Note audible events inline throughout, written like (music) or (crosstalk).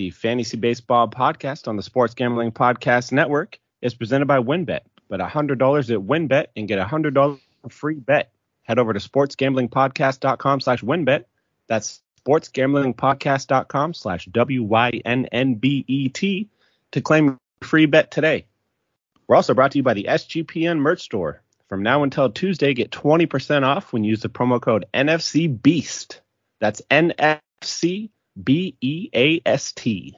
The Fantasy Baseball podcast on the Sports Gambling Podcast Network is presented by WynnBET. Bet $100 at WynnBET and get a $100 free bet. Head over to sportsgamblingpodcast.com slash WynnBET. That's sportsgamblingpodcast.com slash W-Y-N-N-B-E-T to claim your free bet today. We're also brought to you by the SGPN merch store. From now until Tuesday, get 20% off when you use the promo code NFC Beast. That's NFC B E A S T.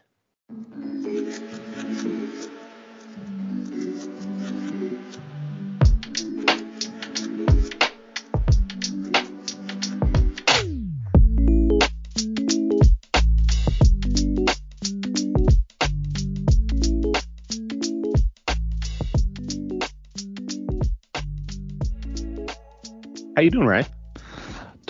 How you doing, Ryan?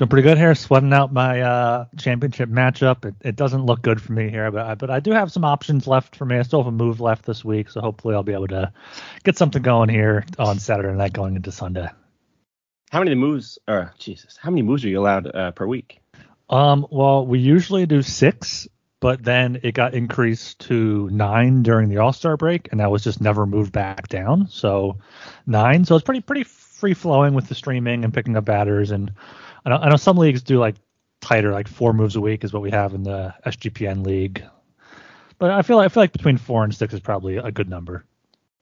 Doing pretty good here. Sweating out my uh, championship matchup. It, it doesn't look good for me here, but I, but I do have some options left for me. I still have a move left this week, so hopefully I'll be able to get something going here on Saturday night going into Sunday. How many moves? Or Jesus, how many moves are you allowed uh, per week? Um, well, we usually do six, but then it got increased to nine during the All Star break, and that was just never moved back down. So nine. So it's pretty pretty free flowing with the streaming and picking up batters. And I know, I know some leagues do like tighter, like four moves a week is what we have in the SGPN league. But I feel like, I feel like between four and six is probably a good number.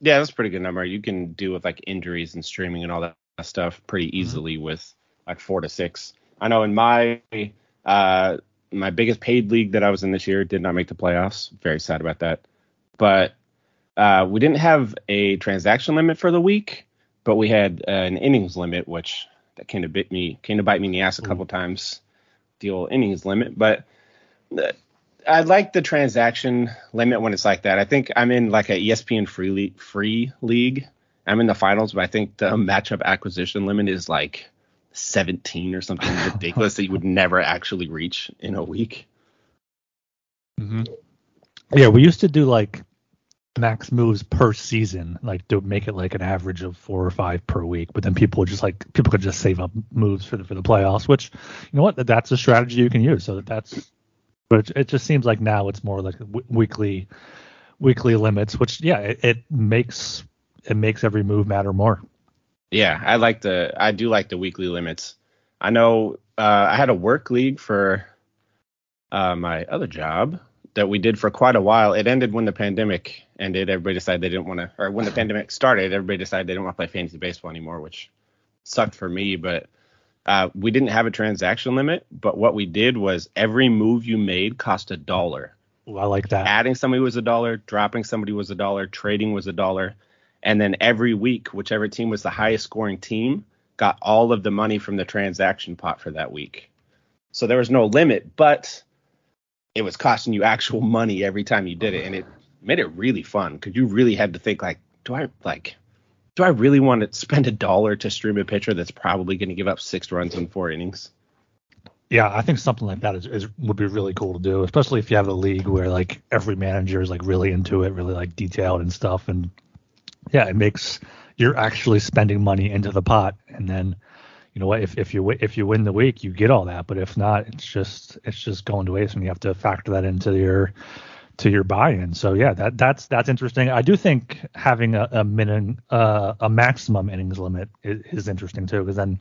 Yeah, that's a pretty good number. You can do with like injuries and streaming and all that stuff pretty easily mm-hmm. with like four to six. I know in my uh my biggest paid league that I was in this year did not make the playoffs. Very sad about that. But uh, we didn't have a transaction limit for the week, but we had uh, an innings limit, which that kind of bit me, kind of bite me in the ass a couple times, the old innings limit. But uh, I like the transaction limit when it's like that. I think I'm in like a ESPN free league, free league. I'm in the finals, but I think the matchup acquisition limit is like 17 or something (laughs) ridiculous that you would never actually reach in a week. Mm-hmm. Yeah, we used to do like max moves per season, like to make it like an average of four or five per week. But then people just like people could just save up moves for the for the playoffs, which you know what that's a strategy you can use. So that that's, but it, just seems like now it's more like weekly weekly limits, which yeah, it, it makes it makes every move matter more. Yeah, I like the I do like the weekly limits. I know uh, I had a work league for uh, my other job that we did for quite a while. It ended when the pandemic ended. Everybody decided they didn't want to, or when the pandemic started, everybody decided they didn't want to play fantasy baseball anymore, which sucked for me. But uh, we didn't have a transaction limit. But what we did was every move you made cost a dollar. I like that. Adding somebody was a dollar, dropping somebody was a dollar, trading was a dollar. And then every week, whichever team was the highest scoring team got all of the money from the transaction pot for that week. So there was no limit, but it was costing you actual money every time you did it, and it made it really fun because you really had to think like, do I like, do I really want to spend a dollar to stream a pitcher that's probably going to give up six runs in four innings? Yeah, I think something like that is, is, would be really cool to do, especially if you have a league where like every manager is like really into it, really like detailed and stuff, and yeah, it makes you're actually spending money into the pot, and then you know what if, if you if you win the week you get all that. But if not it's just it's just going to waste and you have to factor that into your to your buy-in. So yeah that that's that's interesting. I do think having a, a minimum uh, a maximum innings limit is, is interesting too because then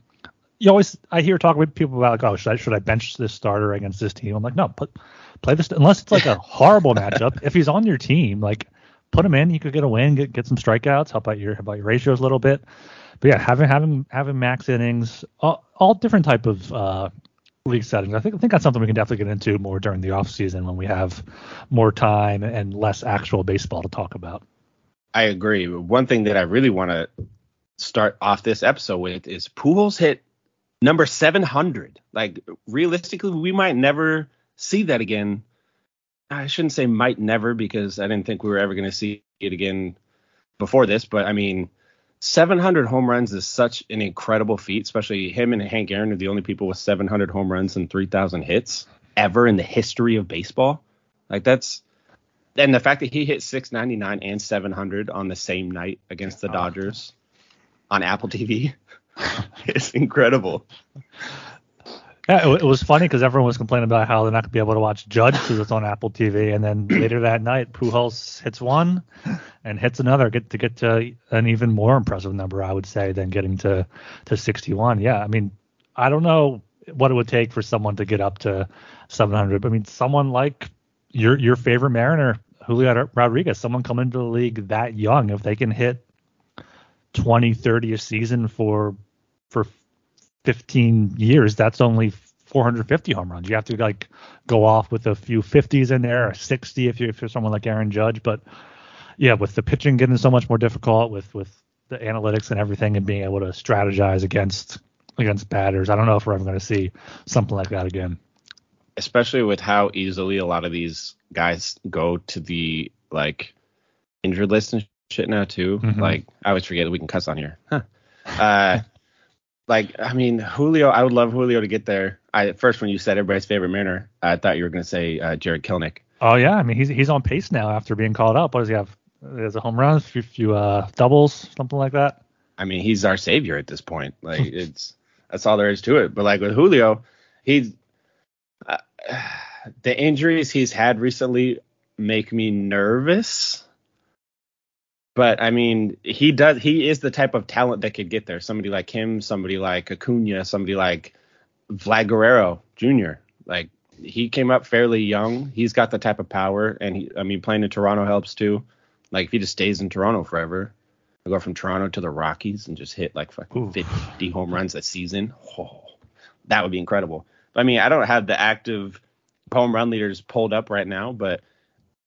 you always i hear talk with people about like oh should i should i bench this starter against this team? I'm like no put play this unless it's like a (laughs) horrible matchup if he's on your team like put him in you could get a win get get some strikeouts help out your help out your ratios a little bit but yeah, having having having max innings, all, all different type of uh, league settings. I think I think that's something we can definitely get into more during the off season when we have more time and less actual baseball to talk about. I agree. One thing that I really want to start off this episode with is Pujols hit number 700. Like realistically, we might never see that again. I shouldn't say might never because I didn't think we were ever going to see it again before this, but I mean 700 home runs is such an incredible feat, especially him and Hank Aaron are the only people with 700 home runs and 3,000 hits ever in the history of baseball. Like that's, and the fact that he hit 699 and 700 on the same night against the ah. Dodgers on Apple TV (laughs) is incredible. Yeah, it, was funny because everyone was complaining about how they're not going to be able to watch Judge because it's on Apple TV, and then (clears throat) later that night, Pujols hits one and hits another, get to get to an even more impressive number, I would say, than getting to to 61. Yeah, I mean, I don't know what it would take for someone to get up to 700. but I mean, someone like your your favorite Mariner, Julio Rodriguez, someone coming into the league that young, if they can hit 20, 30 a season for for 15 years, that's only 450 home runs. You have to like go off with a few 50s in there, or 60 if you're if you're someone like Aaron Judge. But yeah, with the pitching getting so much more difficult, with with the analytics and everything, and being able to strategize against against batters, I don't know if we're ever going to see something like that again. Especially with how easily a lot of these guys go to the like injured list and shit now too. Mm-hmm. Like I always forget that we can cuss on here. Huh. Uh, (laughs) like I mean Julio, I would love Julio to get there. I first when you said everybody's favorite Mariner, I thought you were going to say uh, Jarred Kelenic. Oh yeah, I mean he's he's on pace now after being called up. What does he have? There's a home run, a few, few uh, doubles, something like that. I mean he's our savior at this point. Like (laughs) it's that's all there is to it. But like with Julio, he's uh, (sighs) the injuries he's had recently make me nervous but I mean, he does. He is the type of talent that could get there. Somebody like him, somebody like Acuna, somebody like Vlad Guerrero Jr. Like he came up fairly young. He's got the type of power, and he, I mean, playing in Toronto helps too. Like if he just stays in Toronto forever, I go from Toronto to the Rockies and just hit like fucking 50 home runs a season. Oh, that would be incredible. But, I mean, I don't have the active home run leaders pulled up right now, but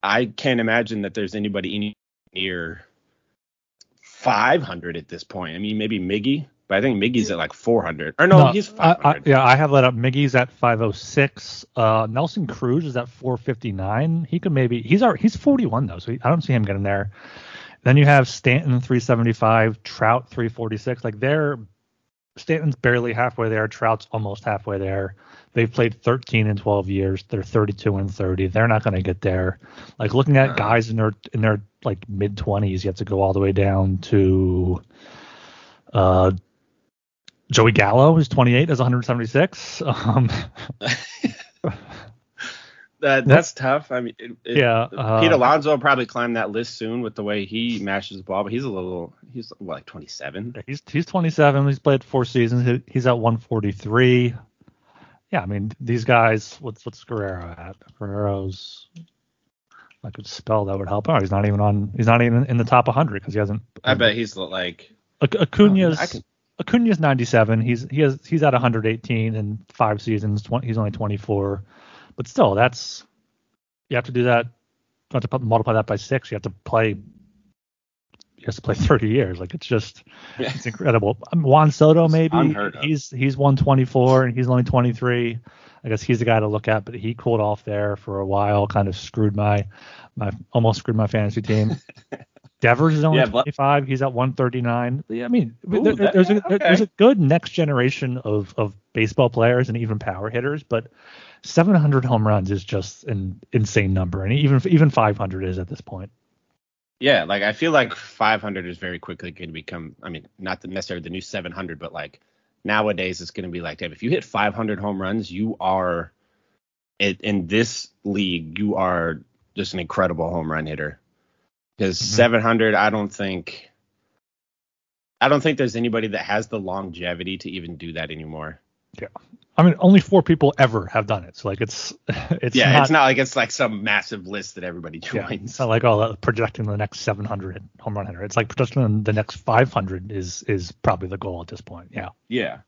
I can't imagine that there's anybody near 500 at this point. I mean, maybe Miggy, but I think Miggy's at like 400. Or no, no he's 500. I, I, yeah, I have that up. Miggy's at 506. Uh, Nelson Cruz is at 459. He could maybe he's our, he's 41 though, so he, I don't see him getting there. Then you have Stanton 375, Trout 346. Like they're Stanton's barely halfway there. Trout's almost halfway there. They've played 13 and 12 years. They're 32 and 30. They're not going to get there. Like looking at guys in their in their like mid 20s, you have to go all the way down to uh, Joey Gallo is 28 is 176. Um, (laughs) (laughs) that, that's tough. I mean, it, it, yeah. Uh, Pete Alonso will probably climb that list soon with the way he mashes the ball, but he's a little, he's what, like 27. He's he's 27. He's played four seasons. He's at 143 yeah, I mean these guys. What's what's Guerrero at? Guerrero's. I could spell that would help. Oh, he's not even on. He's not even in the top 100 because he hasn't. I bet he's like. Acuna's. Can... Acuna's 97. He's he has he's at 118 in five seasons. 20, he's only 24, but still, that's you have to do that. You have to multiply that by six. You have to play he has to play (laughs) 30 years. Like it's just yeah. it's incredible. Um, Juan Soto maybe he's he's 124 and he's only 23. I guess he's the guy to look at, but he cooled off there for a while, kind of screwed my my almost screwed my fantasy team. (laughs) Devers is only yeah, 25. He's at 139. I mean, Ooh, there, that, there's a okay. there's a good next generation of of baseball players and even power hitters, but 700 home runs is just an insane number, and even even 500 is at this point. Yeah, like I feel like 500 is very quickly going to become. I mean, not the, necessarily the new 700, but like nowadays it's going to be like, damn, if you hit 500 home runs, you are it, in this league, you are just an incredible home run hitter. Because mm-hmm. 700, I don't think, I don't think there's anybody that has the longevity to even do that anymore. Yeah. I mean, only four people ever have done it. So like, it's (laughs) it's yeah, not, it's not like it's like some massive list that everybody joins. Yeah, it's not like oh, projecting the next 700 home run hitter. It's like projecting the next 500 is is probably the goal at this point. Yeah. Yeah,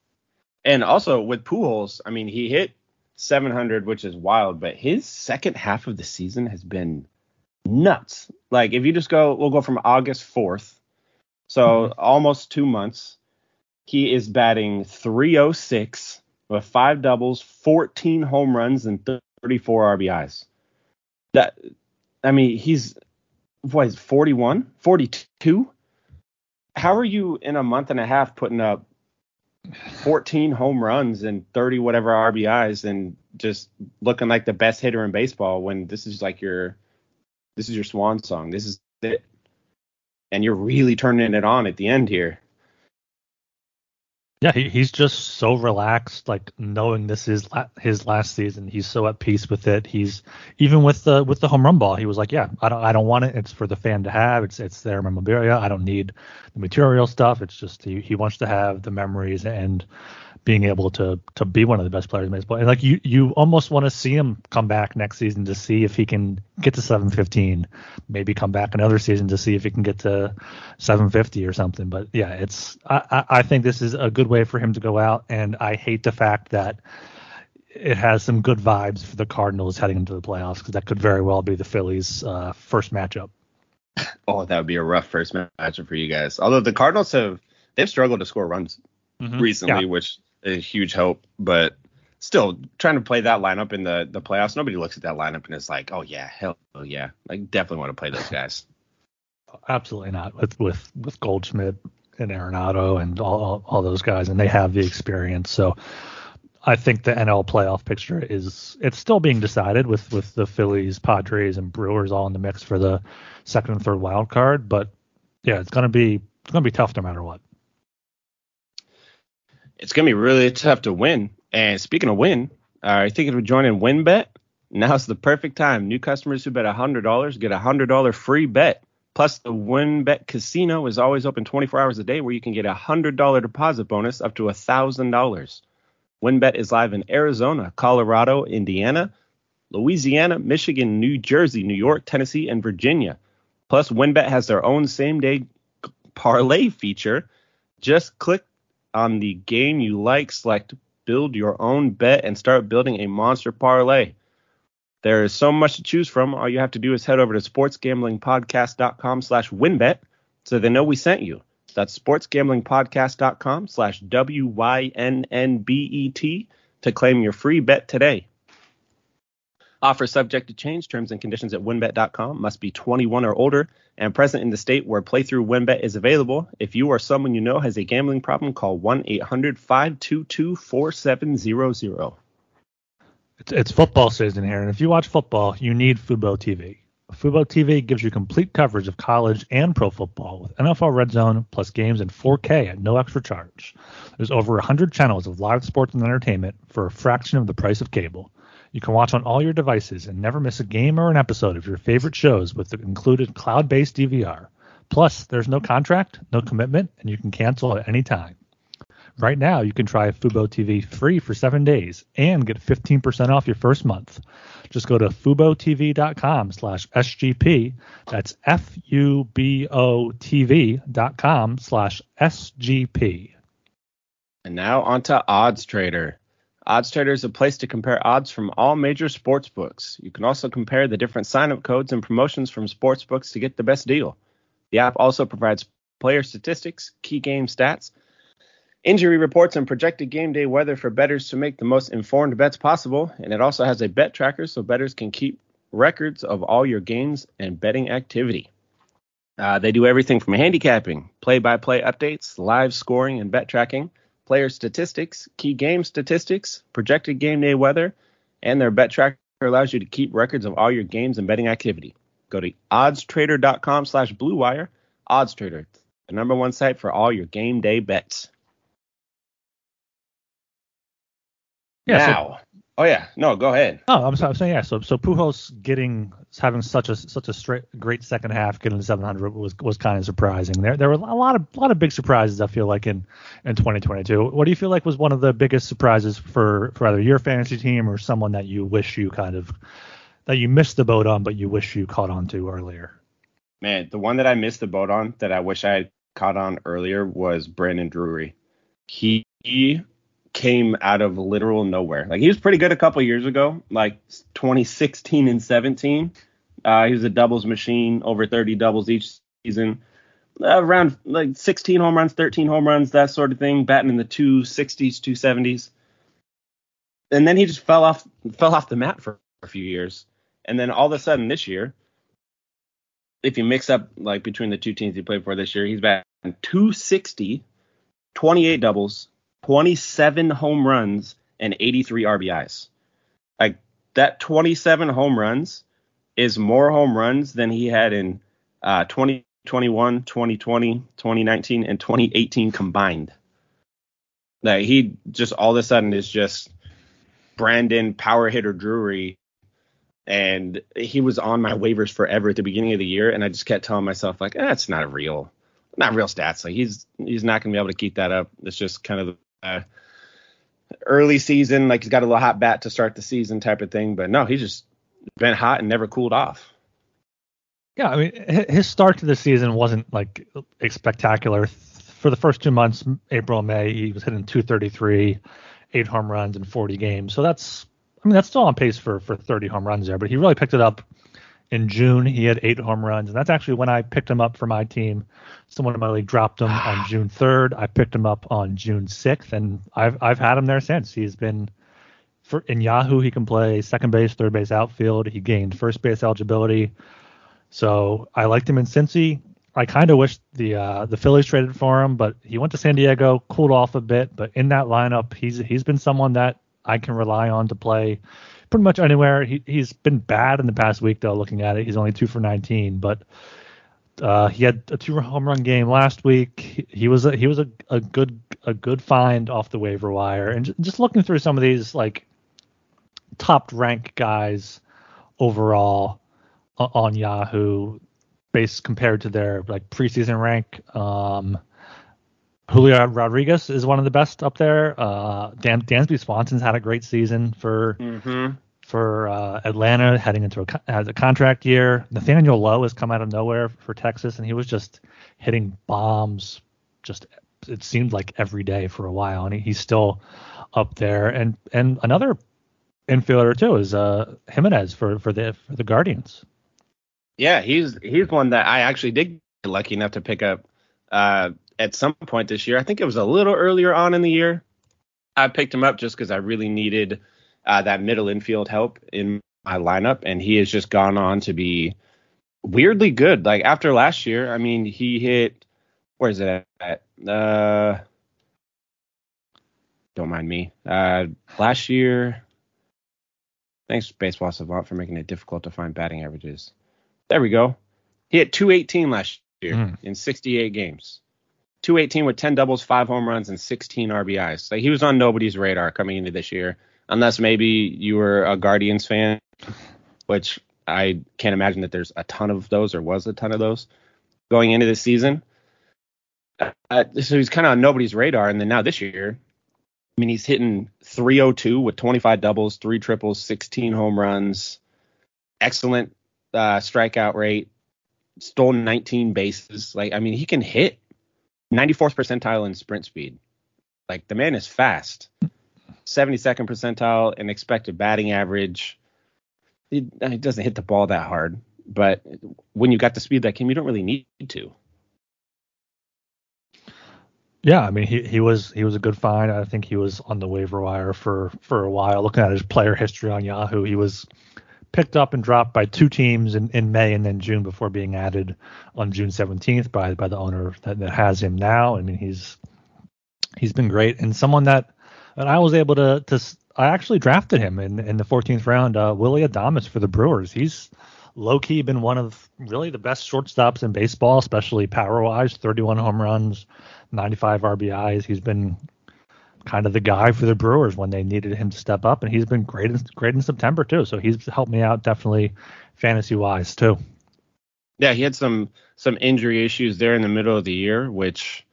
and also with Pujols, I mean, he hit 700, which is wild, but his second half of the season has been nuts. Like if you just go, we'll go from August 4th, so mm-hmm. almost two months. He is batting 306 with five doubles, 14 home runs, and 34 RBIs. That, I mean, he's what is 41, 42? How are you in a month and a half putting up 14 home runs and 30 whatever RBIs and just looking like the best hitter in baseball when this is like your this is your swan song. This is it. And you're really turning it on at the end here. Yeah, he, he's just so relaxed, like knowing this is la- his last season. He's so at peace with it. He's even with the with the home run ball. He was like, "Yeah, I don't I don't want it. It's for the fan to have. It's it's their memorabilia. I don't need the material stuff. It's just he, he wants to have the memories and being able to to be one of the best players in baseball. And like you you almost want to see him come back next season to see if he can get to 715, maybe come back another season to see if he can get to 750 or something. But yeah, it's I I think this is a good way for him to go out, and I hate the fact that it has some good vibes for the Cardinals heading into the playoffs because that could very well be the Phillies' uh, first matchup. (laughs) Oh, that would be a rough first matchup for you guys. Although the Cardinals have they've struggled to score runs mm-hmm. recently, yeah. which a huge hope, but still trying to play that lineup in the the playoffs. Nobody looks at that lineup and is like, oh yeah, hell yeah, like definitely want to play those guys. Absolutely not with with with Goldschmidt and Arenado and all, all, all those guys, and they have the experience. So I think the NL playoff picture is it's still being decided with with the Phillies, Padres, and Brewers all in the mix for the second and third wild card. But yeah, it's gonna be it's gonna be tough no matter what it's to be really tough to win. And speaking of win, uh, are you thinking of joining WynnBET? Now's the perfect time. New customers who bet $100 get a $100 free bet. Plus, the WynnBET Casino is always open 24 hours a day where you can get a $100 deposit bonus up to $1,000. WynnBET is live in Arizona, Colorado, Indiana, Louisiana, Michigan, New Jersey, New York, Tennessee, and Virginia. Plus, WynnBET has their own same day parlay feature. Just click on the game you like, select build your own bet and start building a monster parlay. There is so much to choose from. All you have to do is head over to sportsgamblingpodcast.com slash wynnbet so they know we sent you. That's sportsgamblingpodcast.com slash W-Y-N-N-B-E-T to claim your free bet today. Offer subject to change. Terms and conditions at wynnbet.com. Must be 21 or older and present in the state where playthrough WynnBET is available. If you or someone you know has a gambling problem, call 1-800-522-4700. It's, it's football season here, and if you watch football, you need Fubo TV. Fubo TV gives you complete coverage of college and pro football with NFL Red Zone plus games in 4K at no extra charge. There's over 100 channels of live sports and entertainment for a fraction of the price of cable. You can watch on all your devices and never miss a game or an episode of your favorite shows with the included cloud based DVR. Plus, there's no contract, no commitment, and you can cancel at any time. Right now, you can try Fubo TV free for seven days and get 15% off your first month. Just go to FuboTV.com slash SGP. That's F-U-B-O-T-V dot com slash SGP. And now onto Odds Trader. Odds Trader is a place to compare odds from all major sports books. You can also compare the different sign-up codes and promotions from sports books to get the best deal. The app also provides player statistics, key game stats, injury reports, and projected game day weather for bettors to make the most informed bets possible. And it also has a bet tracker so bettors can keep records of all your games and betting activity. Uh, they do everything from handicapping, play-by-play updates, live scoring, and bet tracking – player statistics, key game statistics, projected game day weather, and their bet tracker allows you to keep records of all your games and betting activity. Go to oddstrader.com slash bluewire. OddsTrader, the number one site for all your game day bets. Yeah, now, so, Oh yeah, no, go ahead. Oh, I'm, I'm saying yeah. So so Pujols getting having such a such a straight, great second half, getting to 700 was was kind of surprising. There there were a lot of a lot of big surprises. I feel like in in 2022. What do you feel like was one of the biggest surprises for for either your fantasy team or someone that you wish you kind of that you missed the boat on, but you wish you caught on to earlier? Man, the one that I missed the boat on that I wish I had caught on earlier was Brandon Drury. He came out of literal nowhere. Like he was pretty good a couple years ago, like 2016 and 17. Uh, he was a doubles machine, over 30 doubles each season. Uh, around like 16 home runs, 13 home runs, that sort of thing, batting in the 260s, 270s. And then he just fell off fell off the mat for a few years. And then all of a sudden this year, if you mix up like between the two teams he played for this year, he's batting 260, 28 doubles, 27 home runs and 83 RBIs. Like that 27 home runs is more home runs than he had in uh, 2021, 2020, 2019, and 2018 combined. That he just all of a sudden is just Brandon power hitter Drury, and he was on my waivers forever at the beginning of the year, and I just kept telling myself like, that's eh, not a real, not real stats. Like he's he's not gonna be able to keep that up. It's just kind of uh, early season, like he's got a little hot bat to start the season type of thing. But no, he's just been hot and never cooled off. Yeah, I mean, his start to the season wasn't like spectacular. For the first two months, April and May, he was hitting 233, eight home runs in 40 games. So that's, I mean, that's still on pace for for 30 home runs there. But he really picked it up in June. He had eight home runs, and that's actually when I picked him up for my team. Someone in my league dropped him on June 3rd. I picked him up on June 6th, and I've I've had him there since. He's been for in Yahoo. He can play second base, third base, outfield. He gained first base eligibility. So I liked him in Cincy. I kind of wish the uh, the Phillies traded for him, but he went to San Diego, cooled off a bit. But in that lineup, he's he's been someone that I can rely on to play pretty much anywhere. He he's been bad in the past week though. Looking at it, he's only two for 19, but uh, he had a two home run game last week. He, he was a, he was a, a good a good find off the waiver wire. And just looking through some of these like top rank guys overall on Yahoo, based compared to their like preseason rank. Um, Julio Rodriguez is one of the best up there. Uh, Dan, Dansby Swanson's had a great season for mm-hmm. for uh, Atlanta, heading into a, as a contract year. Nathaniel Lowe has come out of nowhere for Texas, and he was just hitting bombs. Just it seemed like every day for a while, and he, he's still up there. And and another infielder too is uh, Gimenez for for the for the Guardians. Yeah, he's he's one that I actually did get lucky enough to pick up. Uh, at some point this year. I think it was a little earlier on in the year. I picked him up just because I really needed uh, that middle infield help in my lineup, and he has just gone on to be weirdly good. Like after last year, I mean, he hit where is it at? Uh, don't mind me. Uh, last year, thanks Baseball Savant for making it difficult to find batting averages. There we go. He hit 218 last year mm. in 68 games. 218 with 10 doubles, five home runs, and 16 RBIs. So he was on nobody's radar coming into this year, unless maybe you were a Guardians fan, which I can't imagine that there's a ton of those or was a ton of those going into this season. Uh, so he's kind of on nobody's radar. And then now this year, I mean, he's hitting 302 with 25 doubles, three triples, 16 home runs, excellent uh, strikeout rate, stolen 19 bases. Like, I mean, he can hit. 94th percentile in sprint speed. Like the man is fast. 72nd percentile in expected batting average. He, uh, he doesn't hit the ball that hard, but when you got the speed that came, you don't really need to. Yeah, I mean he he was he was a good find. I think he was on the waiver wire for for a while. Looking at his player history on Yahoo, he was picked up and dropped by two teams in, in May and then June before being added on June 17th by by the owner that, that has him now. I mean, he's he's been great and someone that and I was able to to I actually drafted him in in the 14th round. Uh, Willy Adames for the Brewers. He's low key been one of really the best shortstops in baseball, especially power wise. 31 home runs, 95 RBIs. He's been kind of the guy for the Brewers when they needed him to step up, and he's been great in, great in September too. So he's helped me out definitely fantasy wise too. Yeah, he had some some injury issues there in the middle of the year, which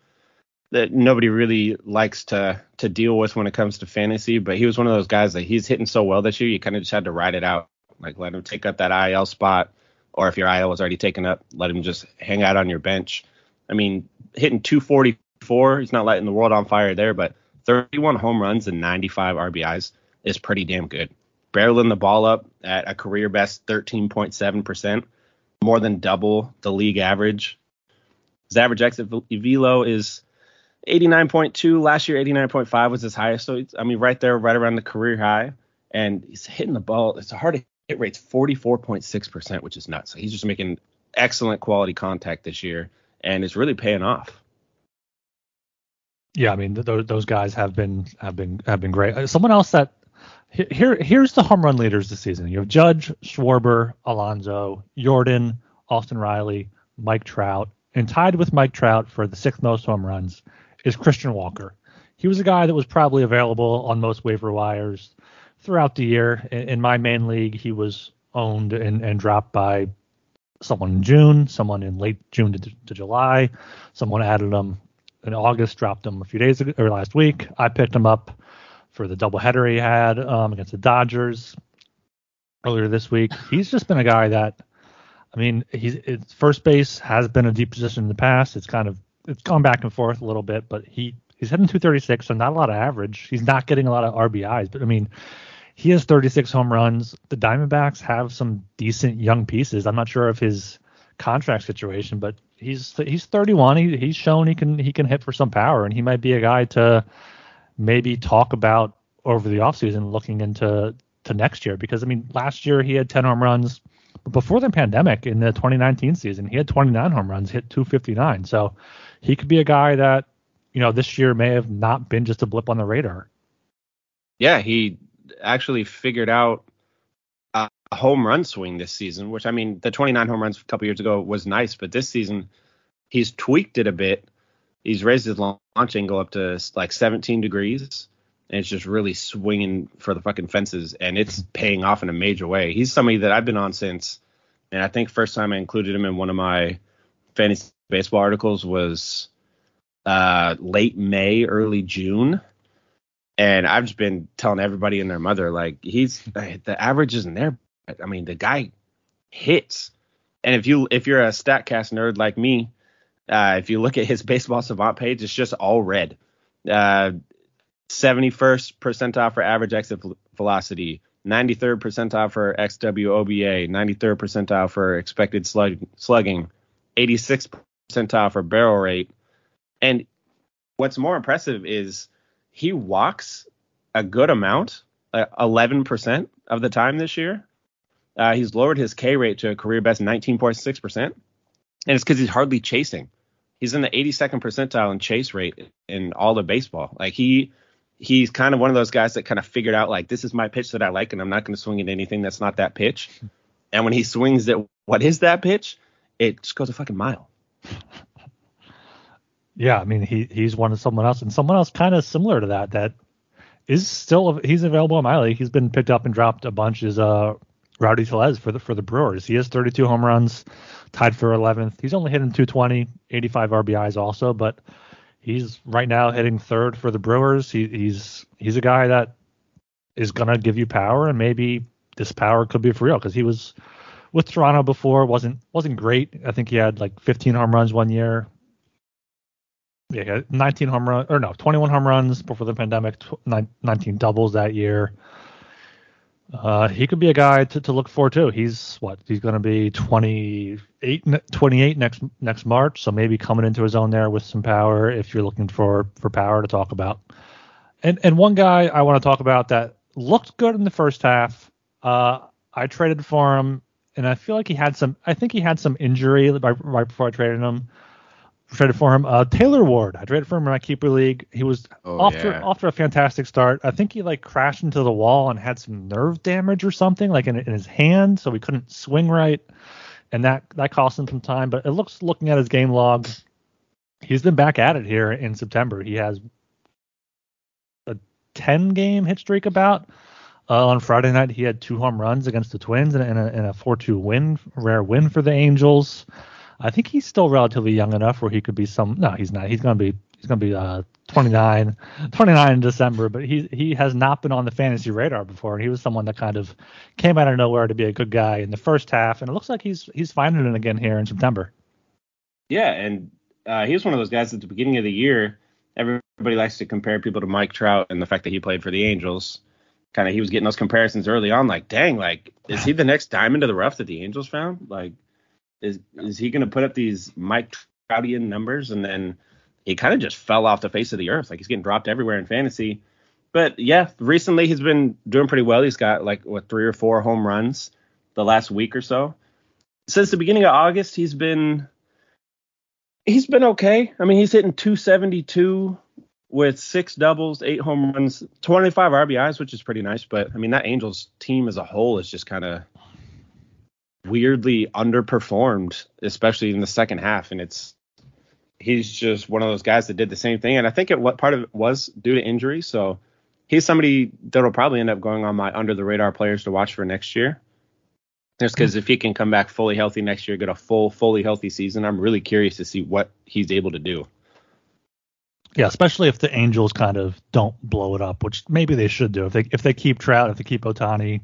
that nobody really likes to to deal with when it comes to fantasy. But he was one of those guys that he's hitting so well this year, you kind of just had to ride it out, like let him take up that IL spot, or if your IL was already taken up, let him just hang out on your bench. I mean, hitting 244, he's not lighting the world on fire there, but 31 home runs and 95 RBIs is pretty damn good. Barreling the ball up at a career best 13.7%, more than double the league average. His average exit velo is 89.2. Last year, 89.5 was his highest. So, I mean, right there, right around the career high. And he's hitting the ball. It's a hard hit rate's 44.6%, which is nuts. So he's just making excellent quality contact this year, and it's really paying off. Yeah, I mean th- those guys have been have been have been great. Uh, someone else that here here's the home run leaders this season. You have Judge, Schwarber, Alonso, Yordan, Austin Riley, Mike Trout, and tied with Mike Trout for the sixth most home runs is Christian Walker. he was a guy that was probably available on most waiver wires throughout the year. In, in my main league, he was owned and, and dropped by someone in June, someone in late June to, to July, someone added him in August, dropped him a few days ago or last week. I picked him up for the doubleheader he had um, against the Dodgers earlier this week. He's just been a guy that, I mean, he's first base has been a deep position in the past. It's kind of it's gone back and forth a little bit, but he he's hitting 236, so not a lot of average. He's not getting a lot of RBIs, but I mean, he has 36 home runs. The Diamondbacks have some decent young pieces. I'm not sure of his contract situation, but he's he's 31. He, he's shown he can he can hit for some power, and he might be a guy to maybe talk about over the offseason looking into to next year. Because I mean, last year he had 10 home runs, but before the pandemic in the 2019 season, he had 29 home runs, hit 259. So he could be a guy that you know this year may have not been just a blip on the radar. Yeah, he actually figured out a home run swing this season, which I mean, the 29 home runs a couple years ago was nice, but this season he's tweaked it a bit. He's raised his launch angle up to like 17 degrees, and it's just really swinging for the fucking fences, and it's paying off in a major way. He's somebody that I've been on since, and I think first time I included him in one of my fantasy baseball articles was uh, late May, early June and I've just been telling everybody and their mother, like, he's the average isn't there. I mean, the guy hits. And if you if you're a Statcast nerd like me, uh, if you look at his baseball savant page, it's just all red. Uh, 71st percentile for average exit velocity, 93rd percentile for XWOBA, 93rd percentile for expected slug, slugging, 86th percentile for barrel rate. And what's more impressive is he walks a good amount, uh, 11% of the time this year. Uh, he's lowered his K rate to a career best 19.6%. And it's because he's hardly chasing. He's in the 82nd percentile in chase rate in all of baseball. Like he he's kind of one of those guys that kind of figured out like this is my pitch that I like and I'm not going to swing at anything that's not that pitch. And when he swings at what is that pitch, it just goes a fucking mile. Yeah, I mean he he's one of someone else, and someone else kind of similar to that that is still he's available in my league. He's been picked up and dropped a bunch. Is uh Rowdy Tellez for the for the Brewers. He has 32 home runs, tied for 11th. He's only hitting 220, 85 RBIs also, but he's right now hitting third for the Brewers. He, he's he's a guy that is gonna give you power, and maybe this power could be for real because he was with Toronto before wasn't wasn't great. I think he had like 15 home runs one year, yeah, 19 home run or no, 21 home runs before the pandemic, 19 doubles that year. Uh, he could be a guy to, to look for too. He's what? He's going to be 28, 28 next next March, so maybe coming into his own there with some power. If you're looking for for power to talk about, and and one guy I want to talk about that looked good in the first half. Uh, I traded for him, and I feel like he had some. I think he had some injury right, right before I traded him traded for him. Uh, Taylor Ward, I traded for him in my keeper league. He was oh, off yeah. to off to a fantastic start. I think he like crashed into the wall and had some nerve damage or something, like in, in his hand, so he couldn't swing right, and that that cost him some time. But it looks looking at his game log, he's been back at it here in September. He has a 10 game hit streak about. Uh, on Friday night, he had two home runs against the Twins and, and a 4 2 win, rare win for the Angels. I think he's still relatively young enough where he could be some. No, he's not. He's gonna be he's gonna be uh 29, (laughs) 29 in December. But he he has not been on the fantasy radar before, and he was someone that kind of came out of nowhere to be a good guy in the first half, and it looks like he's he's finding it again here in September. Yeah, and uh, he was one of those guys at the beginning of the year. Everybody likes to compare people to Mike Trout and the fact that he played for the Angels. Kind of, he was getting those comparisons early on. Like, dang, like, is he the next diamond of the rough that the Angels found? Like, is is he going to put up these Mike Troutian numbers and then he kind of just fell off the face of the earth? Like he's getting dropped everywhere in fantasy. But yeah, recently he's been doing pretty well. He's got like what three or four home runs the last week or so. Since the beginning of August, he's been he's been okay. I mean, he's hitting 272 with six doubles, eight home runs, 25 RBIs, which is pretty nice. But I mean, that Angels team as a whole is just kind of weirdly underperformed, especially in the second half. And it's he's just one of those guys that did the same thing, and I think it what part of it was due to injury. So he's somebody that'll probably end up going on my under the radar players to watch for next year. Just because if he can come back fully healthy next year, get a full, fully healthy season, I'm really curious to see what he's able to do. Yeah, especially if the Angels kind of don't blow it up, which maybe they should do. If they if they keep Trout, if they keep Ohtani,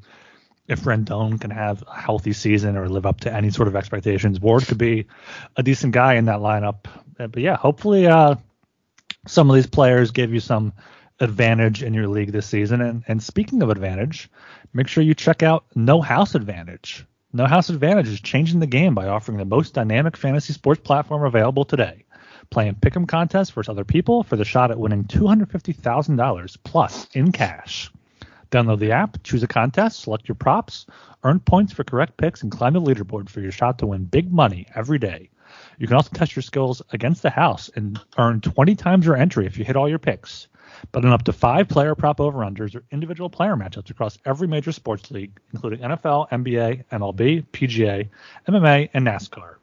if Rendon can have a healthy season or live up to any sort of expectations, Ward could be a decent guy in that lineup. But yeah, hopefully uh, some of these players give you some advantage in your league this season. And, and speaking of advantage, make sure you check out No House Advantage. No House Advantage is changing the game by offering the most dynamic fantasy sports platform available today. Playing pick'em contests versus other people for the shot at winning $250,000 plus in cash. Download the app, choose a contest, select your props, earn points for correct picks, and climb the leaderboard for your shot to win big money every day. You can also test your skills against the house and earn 20 times your entry if you hit all your picks. But on up to five player prop over unders or individual player matchups across every major sports league, including NFL, NBA, MLB, PGA, MMA, and NASCAR.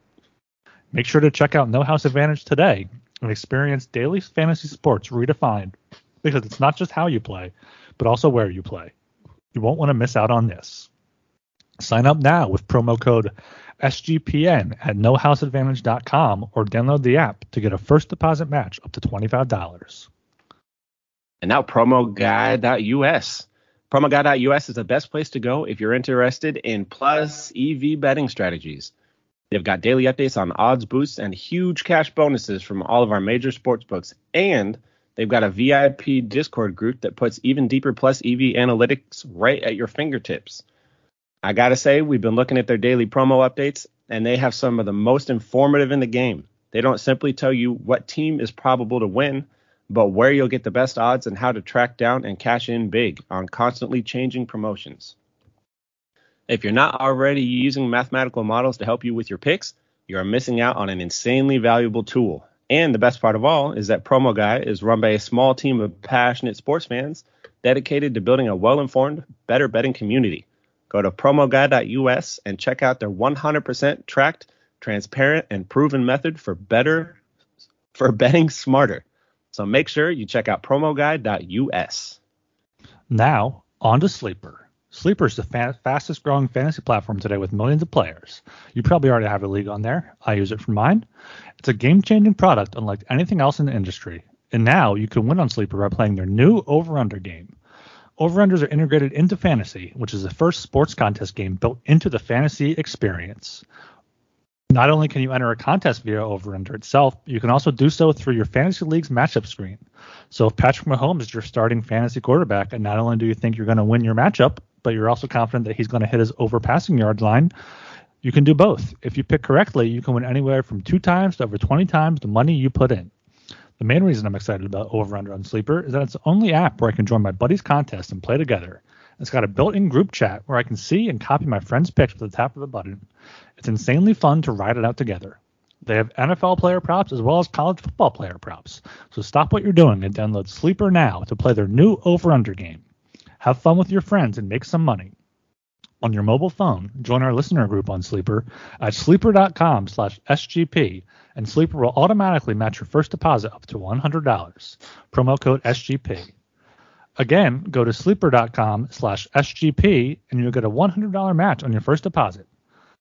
Make sure to check out No House Advantage today and experience daily fantasy sports redefined because it's not just how you play, but also where you play. You won't want to miss out on this. Sign up now with promo code SGPN at nohouseadvantage.com or download the app to get a first deposit match up to $25. And now promoguy.us. Promoguy.us is the best place to go if you're interested in plus EV betting strategies. They've got daily updates on odds boosts and huge cash bonuses from all of our major sports books. And they've got a VIP Discord group that puts even deeper plus EV analytics right at your fingertips. I got to say, we've been looking at their daily promo updates, and they have some of the most informative in the game. They don't simply tell you what team is probable to win, but where you'll get the best odds and how to track down and cash in big on constantly changing promotions. If you're not already using mathematical models to help you with your picks, you are missing out on an insanely valuable tool. And the best part of all is that Promo Guy is run by a small team of passionate sports fans dedicated to building a well informed, better betting community. Go to promoguy.us and check out their 100% tracked, transparent, and proven method for better for betting smarter. So make sure you check out promoguy.us. Now, on to Sleeper. Sleeper is the fa- fastest growing fantasy platform today with millions of players. You probably already have a league on there. I use it for mine. It's a game changing product unlike anything else in the industry. And now you can win on Sleeper by playing their new over under game. Over unders are integrated into fantasy, which is the first sports contest game built into the fantasy experience. Not only can you enter a contest via over under itself, you can also do so through your fantasy league's matchup screen. So if Patrick Mahomes is your starting fantasy quarterback, and not only do you think you're going to win your matchup, but you're also confident that he's going to hit his over passing yard line, you can do both. If you pick correctly, you can win anywhere from two times to over 20 times the money you put in. The main reason I'm excited about Over Under on Sleeper is that it's the only app where I can join my buddies' contest and play together. It's got a built-in group chat where I can see and copy my friends' picks with the tap of a button. It's insanely fun to ride it out together. They have NFL player props as well as college football player props. So stop what you're doing and download Sleeper now to play their new Over Under game. Have fun with your friends and make some money. On your mobile phone, join our listener group on Sleeper at sleeper.com slash SGP, and Sleeper will automatically match your first deposit up to $100. Promo code SGP. Again, go to sleeper.com slash SGP, and you'll get a $100 match on your first deposit.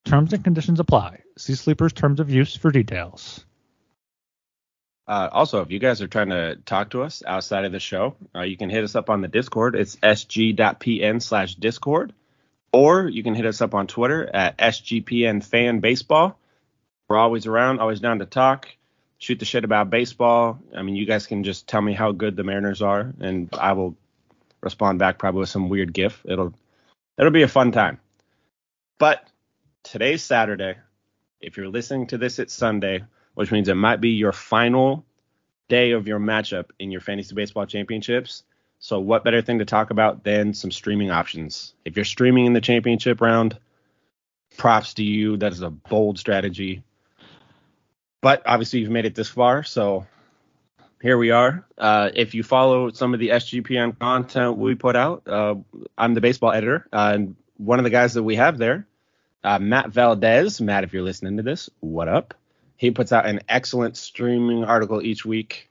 Terms and conditions apply. See Sleeper's terms of use for details. Uh, also, if you guys are trying to talk to us outside of the show, uh, you can hit us up on the Discord. It's sg.pn slash Discord. Or you can hit us up on Twitter at SGPN Fan Baseball. We're always around, always down to talk, shoot the shit about baseball. I mean, you guys can just tell me how good the Mariners are, and I will respond back probably with some weird gif. It'll it'll be a fun time. But today's Saturday. If you're listening to this, it's Sunday which means it might be your final day of your matchup in your fantasy baseball championships. So, what better thing to talk about than some streaming options? If you're streaming in the championship round, props to you. That is a bold strategy. But obviously, you've made it this far, so here we are. Uh, if you follow some of the SGPN content we put out, uh, I'm the baseball editor, uh, and one of the guys that we have there, uh, Matt Valdez. Matt, if you're listening to this, what up? He puts out an excellent streaming article each week.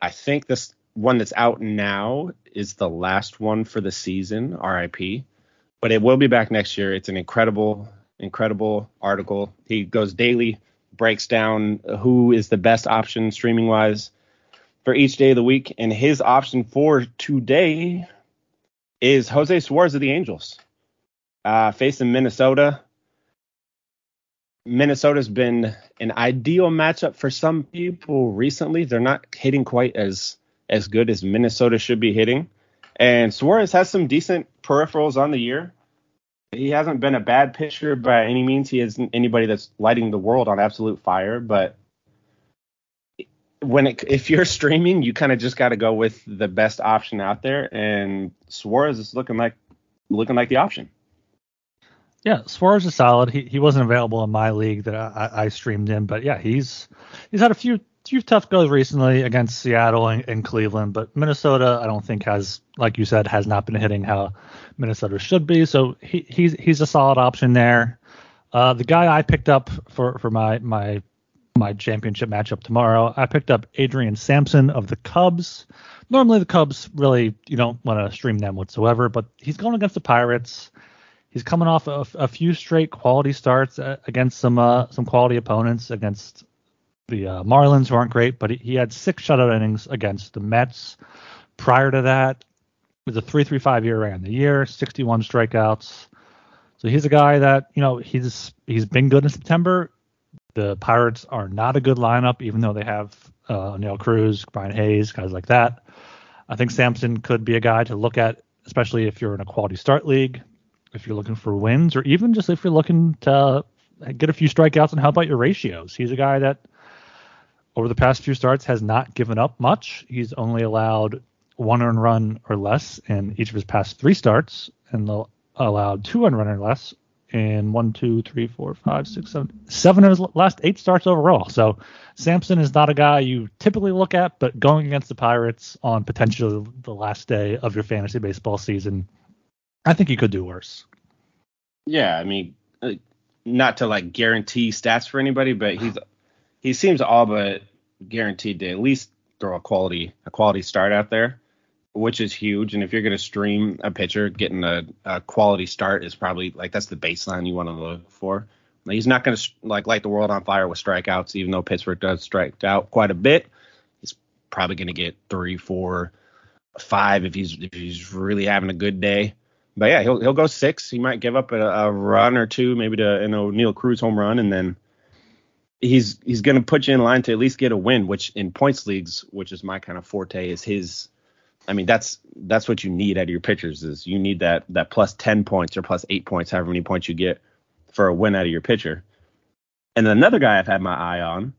I think this one that's out now is the last one for the season, RIP. But it will be back next year. It's an incredible, incredible article. He goes daily, breaks down who is the best option streaming wise for each day of the week. And his option for today is Jose Suarez of the Angels. Uh, facing Minnesota. Minnesota's been an ideal matchup for some people recently. They're not hitting quite as as good as Minnesota should be hitting. And Suarez has some decent peripherals on the year. He hasn't been a bad pitcher by any means. He isn't anybody that's lighting the world on absolute fire, but when it, if you're (laughs) streaming, you kind of just got to go with the best option out there, and Suarez is looking like looking like the option. Yeah, Suarez is solid. He he wasn't available in my league that I, I streamed in, but yeah, he's he's had a few few tough goes recently against Seattle and, and, Cleveland, but Minnesota I don't think has, like you said, has not been hitting how Minnesota should be. So he he's he's a solid option there. Uh, the guy I picked up for for my my my championship matchup tomorrow, I picked up Adrian Sampson of the Cubs. Normally the Cubs really you don't want to stream them whatsoever, but he's going against the Pirates he's coming off a, a few straight quality starts uh, against some uh, some quality opponents against the uh, Marlins, who aren't great, but he, he, had six shutout innings against the Mets. Prior to that, was a 3.35 ERA on the year, 61 strikeouts. So he's a guy that you know he's he's been good in September. The Pirates are not a good lineup, even though they have uh, Neil Cruz, Brian Hayes, guys like that. I think Sampson could be a guy to look at, especially if you're in a quality start league if you're looking for wins, or even just if you're looking to get a few strikeouts and help out your ratios. He's a guy that over the past few starts has not given up much. He's only allowed one earned run or less in each of his past three starts, and allowed two earned run or less in one, two, three, four, five, six, seven, seven of his last eight starts overall. So Sampson is not a guy you typically look at, but going against the Pirates on potentially the last day of your fantasy baseball season, I think he could do worse. Yeah, I mean, uh, not to like guarantee stats for anybody, but he's he seems all but guaranteed to at least throw a quality a quality start out there, which is huge. And if you're gonna stream a pitcher, getting a, a quality start is probably like that's the baseline you want to look for. he's not gonna like light the world on fire with strikeouts, even though Pittsburgh does strike out quite a bit. He's probably gonna get three, four, five if he's if he's really having a good day but yeah, he'll he'll go six. He might give up a, a run or two, maybe to an Oneil Cruz home run, and then he's he's going to put you in line to at least get a win. Which in points leagues, which is my kind of forte, is his. I mean, that's that's what you need out of your pitchers is you need that that plus ten points or plus eight points, however many points you get for a win out of your pitcher. And then another guy I've had my eye on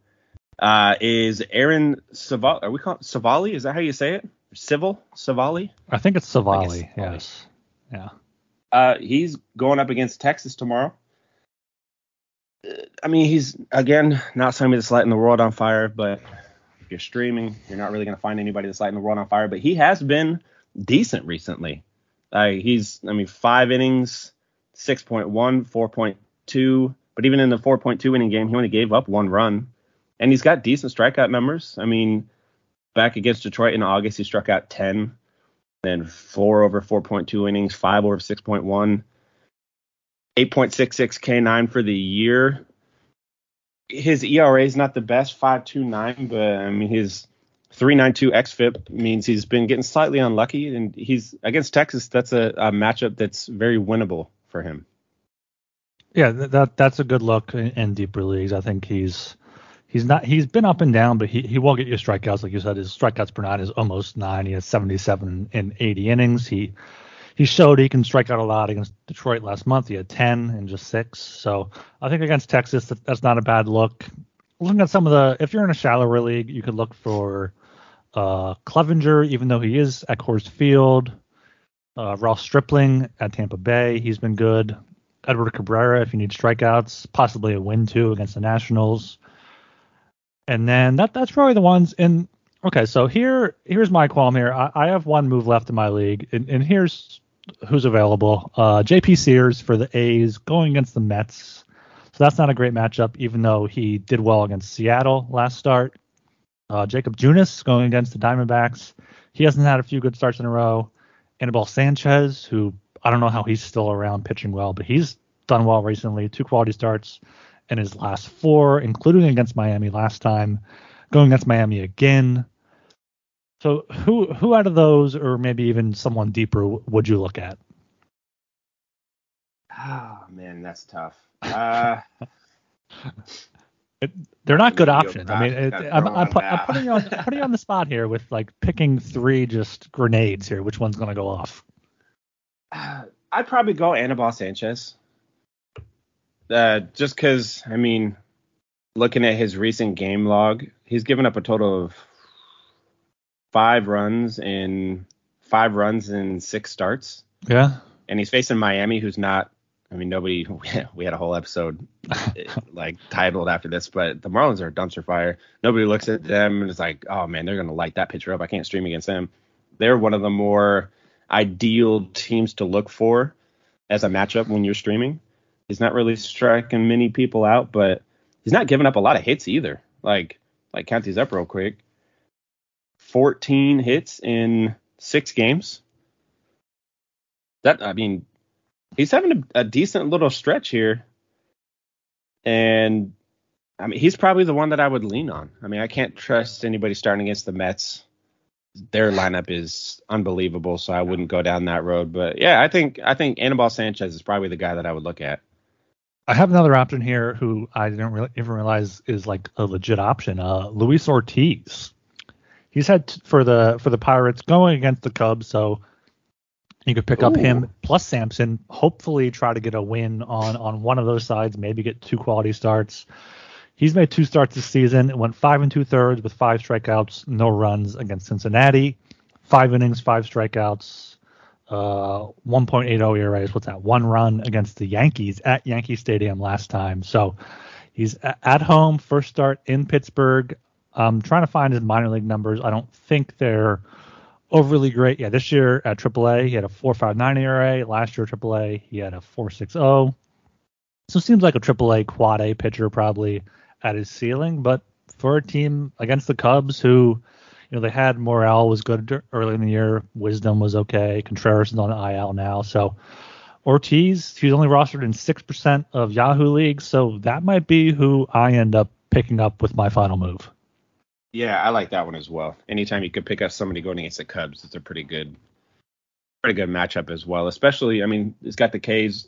uh, is Aaron Civale. Are we calling Civale? Is that how you say it? Civil Civale? I think it's Civale. Yes. Yeah. Uh, he's going up against Texas tomorrow. Uh, I mean, he's again not somebody that's lighting the world on fire, but if you're streaming, you're not really going to find anybody that's lighting the world on fire. But he has been decent recently. Uh, he's, I mean, five innings, 6.1, 4.2. But even in the 4.2 inning game, he only gave up one run. And he's got decent strikeout numbers. I mean, back against Detroit in August, he struck out 10 then four over 4.2 innings, five over 6.1, 8.66 K9 for the year. His ERA is not the best, 5.29, but I mean his 3.92 xFIP means he's been getting slightly unlucky, and he's against Texas. That's a, a matchup that's very winnable for him. Yeah, that that's a good look in, in deeper leagues. I think he's he's not he's been up and down, but he, he will get you strikeouts. Like you said, his strikeouts per nine is almost nine. He has 77 in 80 innings. He he showed he can strike out a lot against Detroit last month. He had 10 in just six. So I think against Texas, that, that's not a bad look. Looking at some of the, if you're in a shallower league, you could look for uh, Clevinger, even though he is at Coors Field. Uh, Ross Stripling at Tampa Bay, he's been good. Edward Cabrera, if you need strikeouts, possibly a win too against the Nationals and then that that's probably the ones. in okay, so here here's my qualm here. I, I have one move left in my league, and, and here's who's available. Uh, J.P. Sears for the A's going against the Mets. So that's not a great matchup, even though he did well against Seattle last start. Uh, Jakob Junis going against the Diamondbacks. He hasn't had a few good starts in a row. Anibal Sanchez, who I don't know how he's still around pitching well, but he's done well recently. Two quality starts in his last four, including against Miami last time, going against Miami again. So who who out of those, or maybe even someone deeper, would you look at? Oh man, that's tough. Uh, (laughs) it, they're not good options. I mean, it, I'm, I'm, put, I'm, putting you on (laughs) putting you on the spot here with like picking three just grenades here. Which one's gonna go off? Uh, I'd probably go Anibal Sanchez. Uh, just because I mean, looking at his recent game log, he's given up a total of five runs in five runs in six starts. Yeah. And he's facing Miami, who's not. I mean, nobody. (laughs) We had a whole episode (laughs) like titled after this, but the Marlins are a dumpster fire. Nobody looks at them and is like, oh man, they're gonna light that pitcher up. I can't stream against them. They're one of the more ideal teams to look for as a matchup when you're streaming. He's not really striking many people out, but he's not giving up a lot of hits either. Like, like count these up real quick. 14 hits in six games. That I mean, he's having a, a decent little stretch here, and I mean, he's probably the one that I would lean on. I mean, I can't trust anybody starting against the Mets. Their lineup is unbelievable, so I wouldn't go down that road. But yeah, I think I think Anibal Sanchez is probably the guy that I would look at. I have another option here who I didn't really even realize is like a legit option. Uh, Luis Ortiz. He's had t- for the for the Pirates going against the Cubs, so you could pick Ooh. up him plus Sampson. Hopefully, try to get a win on on one of those sides. Maybe get two quality starts. He's made two starts this season. It went five and two thirds with five strikeouts, no runs against Cincinnati. Five innings, five strikeouts, uh, 1.80 ERA what's that? One run against the Yankees at Yankee Stadium last time. So he's at home, first start in Pittsburgh. I'm trying to find his minor league numbers. I don't think they're overly great. Yeah, this year at AAA, he had a 4.59 ERA. Last year at AAA, he had a 4.60. So seems like a AAA quad A pitcher probably at his ceiling. But for a team against the Cubs, who you know, they had Morel was good early in the year. Wisdom was okay. Contreras is on the IL now. So Ortiz, he's only rostered in 6% of Yahoo leagues. So that might be who I end up picking up with my final move. Yeah, I like that one as well. Anytime you could pick up somebody going against the Cubs, it's a pretty good, pretty good matchup as well. Especially, I mean, it's got the K's.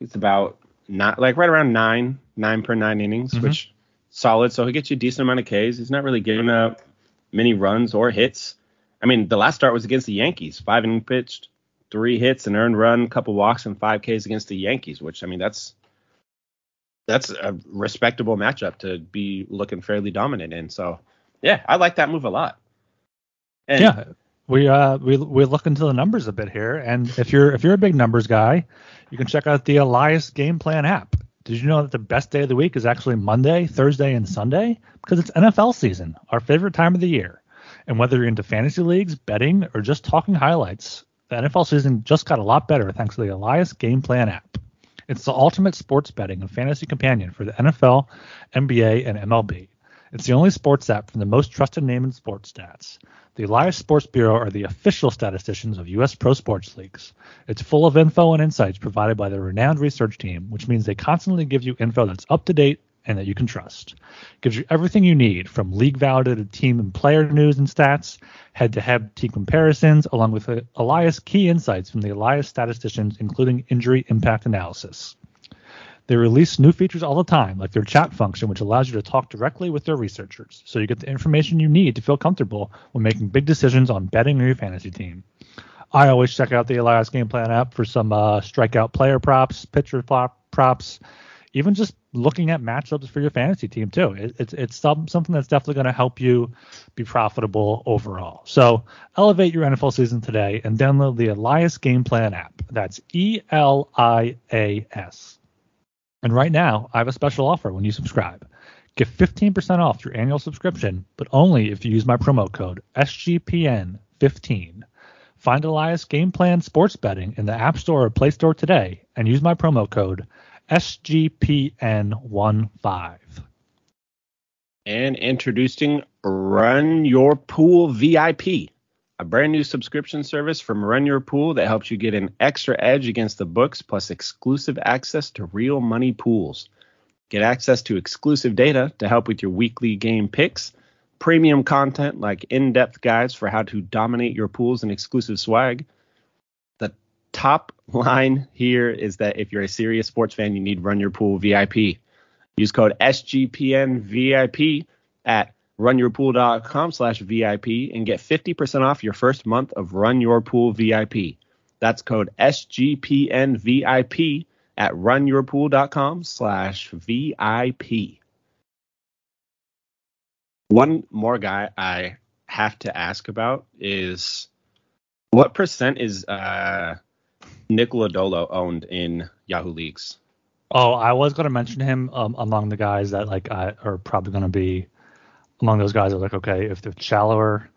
It's about not like right around nine, nine per nine innings, mm-hmm. which solid. So he gets you a decent amount of K's. He's not really giving up many runs or hits. I mean, the last start was against the Yankees, five innings pitched, three hits, an earned run, couple walks, and five Ks against the Yankees. Which I mean, that's that's a respectable matchup to be looking fairly dominant in. So yeah, I like that move a lot. And yeah, we uh we we look into the numbers a bit here, and if you're if you're a big numbers guy, you can check out the Elias Game Plan app. Did you know that the best day of the week is actually Monday, Thursday, and Sunday? Because it's NFL season, our favorite time of the year. And whether you're into fantasy leagues, betting, or just talking highlights, the NFL season just got a lot better thanks to the Elias Game Plan app. It's the ultimate sports betting and fantasy companion for the NFL, NBA, and MLB. It's the only sports app from the most trusted name in sports stats. The Elias Sports Bureau are the official statisticians of U.S. pro sports leagues. It's full of info and insights provided by their renowned research team, which means they constantly give you info that's up to date and that you can trust. Gives you everything you need from league validated team and player news and stats, head to head team comparisons, along with uh, Elias key insights from the Elias statisticians, including injury impact analysis. They release new features all the time, like their chat function, which allows you to talk directly with their researchers, so you get the information you need to feel comfortable when making big decisions on betting your fantasy team. I always check out the Elias Game Plan app for some uh, strikeout player props, pitcher props, even just looking at matchups for your fantasy team too. It, it's it's some, something that's definitely going to help you be profitable overall. So elevate your NFL season today and download the Elias Game Plan app. That's E L I A S. And right now, I have a special offer when you subscribe. Get 15% off your annual subscription, but only if you use my promo code SGPN15. Find Elias Game Plan Sports Betting in the App Store or Play Store today and use my promo code SGPN15. And introducing Run Your Pool VIP, a brand new subscription service from Run Your Pool that helps you get an extra edge against the books plus exclusive access to real money pools. Get access to exclusive data to help with your weekly game picks, premium content like in depth guides for how to dominate your pools and exclusive swag. The top line here is that if you're a serious sports fan, you need Run Your Pool VIP. Use code SGPNVIP at runyourpool.com slash VIP and get 50% off your first month of Run Your Pool VIP. That's code SGPNVIP at runyourpool.com slash VIP. One more guy I have to ask about is what percent is uh, Nick Lodolo owned in Yahoo Leagues? Oh, I was going to mention him um, among the guys that like I, are probably going to be among those guys are like okay if they're shallower.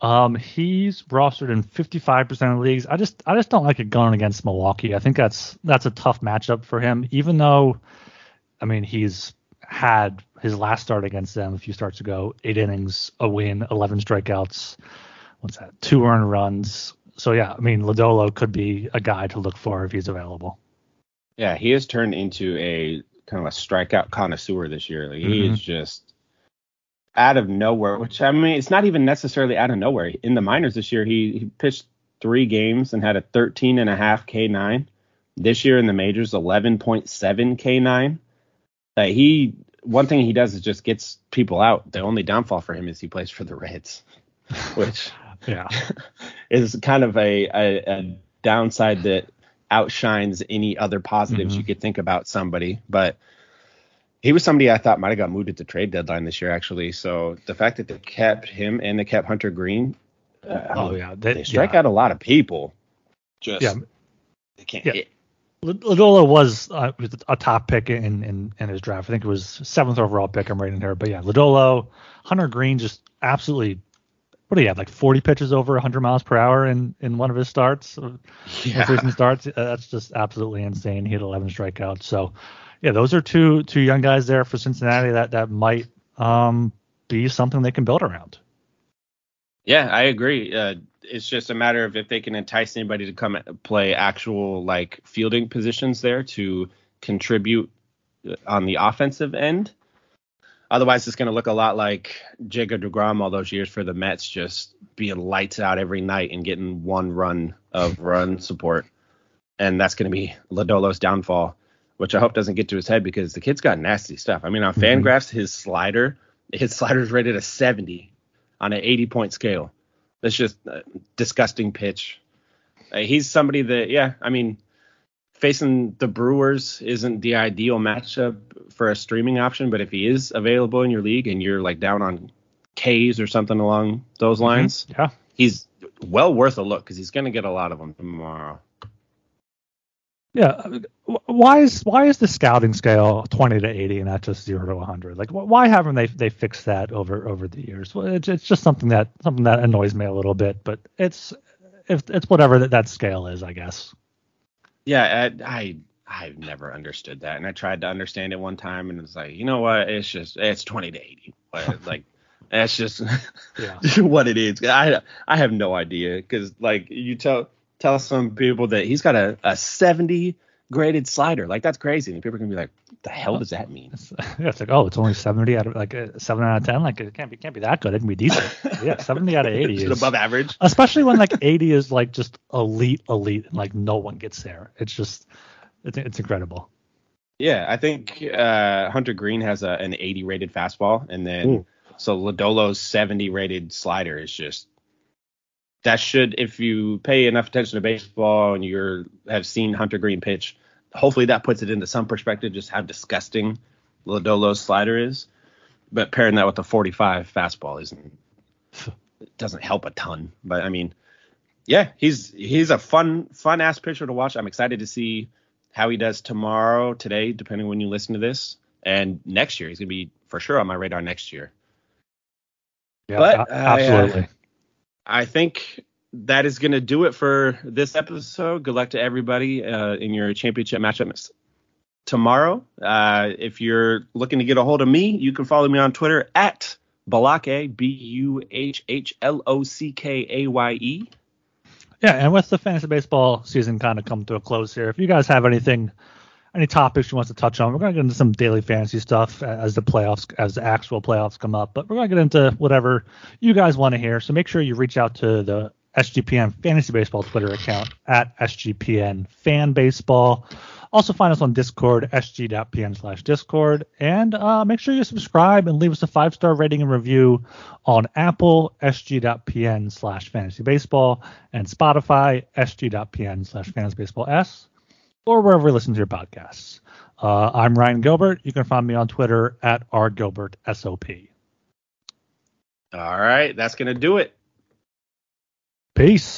Um, he's rostered in 55% of leagues. I just I just don't like it going against Milwaukee. I think that's that's a tough matchup for him. Even though, I mean, he's had his last start against them a few starts ago, eight innings, a win, 11 strikeouts. What's that? Two earned runs. So yeah, I mean, Lodolo could be a guy to look for if he's available. Yeah, he has turned into a kind of a strikeout connoisseur this year. Like he Mhm. is just out of nowhere. Which I mean, it's not even necessarily out of nowhere. In the minors this year, he, he pitched three games and had a 13 and a half K9. This year in the majors, 11.7 K9. Uh, he one thing he does is just gets people out. The only downfall for him is he plays for the Reds, (laughs) which Yeah. (laughs) is kind of a, a, a downside that outshines any other positives Mhm. you could think about somebody. But he was somebody I thought might have got moved at the trade deadline this year, actually. So the fact that they kept him and they kept Hunter Greene, uh, Oh yeah. They, they strike yeah. out a lot of people. Just Yeah. they can't Yeah. hit. Lodolo was uh, a top pick in, in in his draft. I think it was seventh overall pick. I'm rating here, but yeah, Lodolo, Hunter Greene, just absolutely. What do you have? Like 40 pitches over 100 miles per hour in in one of his starts, most recent starts. Uh, That's just absolutely insane. He had 11 strikeouts. So, yeah, those are two two young guys there for Cincinnati that that might um be something they can build around. Yeah, I agree. Uh, it's just a matter of if they can entice anybody to come play actual like fielding positions there to contribute uh, on the offensive end. Otherwise, it's going to look a lot like Jacob deGrom all those years for the Mets, just being lights out every night and getting one run of run support, and that's going to be Lodolo's downfall, which I hope doesn't get to his head because the kid's got nasty stuff. I mean, on Mhm. Fangraphs, his slider, his slider's rated a 70 on an 80 point scale. That's just a disgusting pitch. Uh, he's somebody that, yeah, I mean, facing the Brewers isn't the ideal matchup for a streaming option, but if he is available in your league and you're like down on K's or something along those lines, Yeah. he's well worth a look because he's going to get a lot of them tomorrow. Yeah, I mean, wh- why is why is the scouting scale 20 to 80 and not just 0 to 100? Like, why haven't they they fixed that over over the years? Well, it's it's just something that something that annoys me a little bit, but it's if it's whatever that that scale is, I guess. Yeah, I, I I've never understood that, and I tried to understand it one time, and it's like, you know what? It's just it's 20 to 80. Like, (laughs) like that's just Yeah. (laughs) what it is. I I have no idea because like you tell tell some people that he's got a, a 70 graded slider, like that's crazy, and people are gonna be like, what the hell does that mean? It's, yeah, (laughs) it's like oh, it's only 70 out of like uh, seven out of 10. Like it can't be can't be that good. It can be decent. (laughs) yeah, 70 out of 80 Is is above average? especially when like 80 is like just elite elite and like no one gets there. It's just it's it's incredible. Yeah, I think uh, Hunter Greene has a, an 80 rated fastball, and then Ooh. so Lodolo's 70 rated slider is just that should if you pay enough attention to baseball and you're have seen Hunter Greene pitch, hopefully that puts it into some perspective just how disgusting Lodolo's slider is. But pairing that with the 45 fastball isn't doesn't help a ton. But I mean, yeah, he's he's a fun fun ass pitcher to watch. I'm excited to see how he does tomorrow, today, depending when you listen to this, and next year. He's gonna be for sure on my radar next year. Yeah, But, a- uh, absolutely. I think that is gonna do it for this episode. Good luck to everybody uh, in your championship matchups tomorrow. Uh, if you're looking to get a hold of me, you can follow me on Twitter at Buhlockay, B U H H L O C K A Y E. Yeah, and with the fantasy baseball season kind of come to a close here, if you guys have anything, any topics you want to touch on, we're gonna get into some daily fantasy stuff as the playoffs, as the actual playoffs come up. But we're gonna get into whatever you guys want to hear. So make sure you reach out to the SGPN Fantasy Baseball Twitter account at SGPN Fan Baseball. Also find us on Discord, sg.pn slash Discord. And uh, make sure you subscribe and leave us a five star rating and review on Apple, sg.pn slash fantasy baseball, and Spotify, sg.pn slash fantasy baseball s, or wherever you listen to your podcasts. Uh, I'm Ryan Gilbert. You can find me on Twitter at rgilbertsop. All right, that's going to do it. Peace.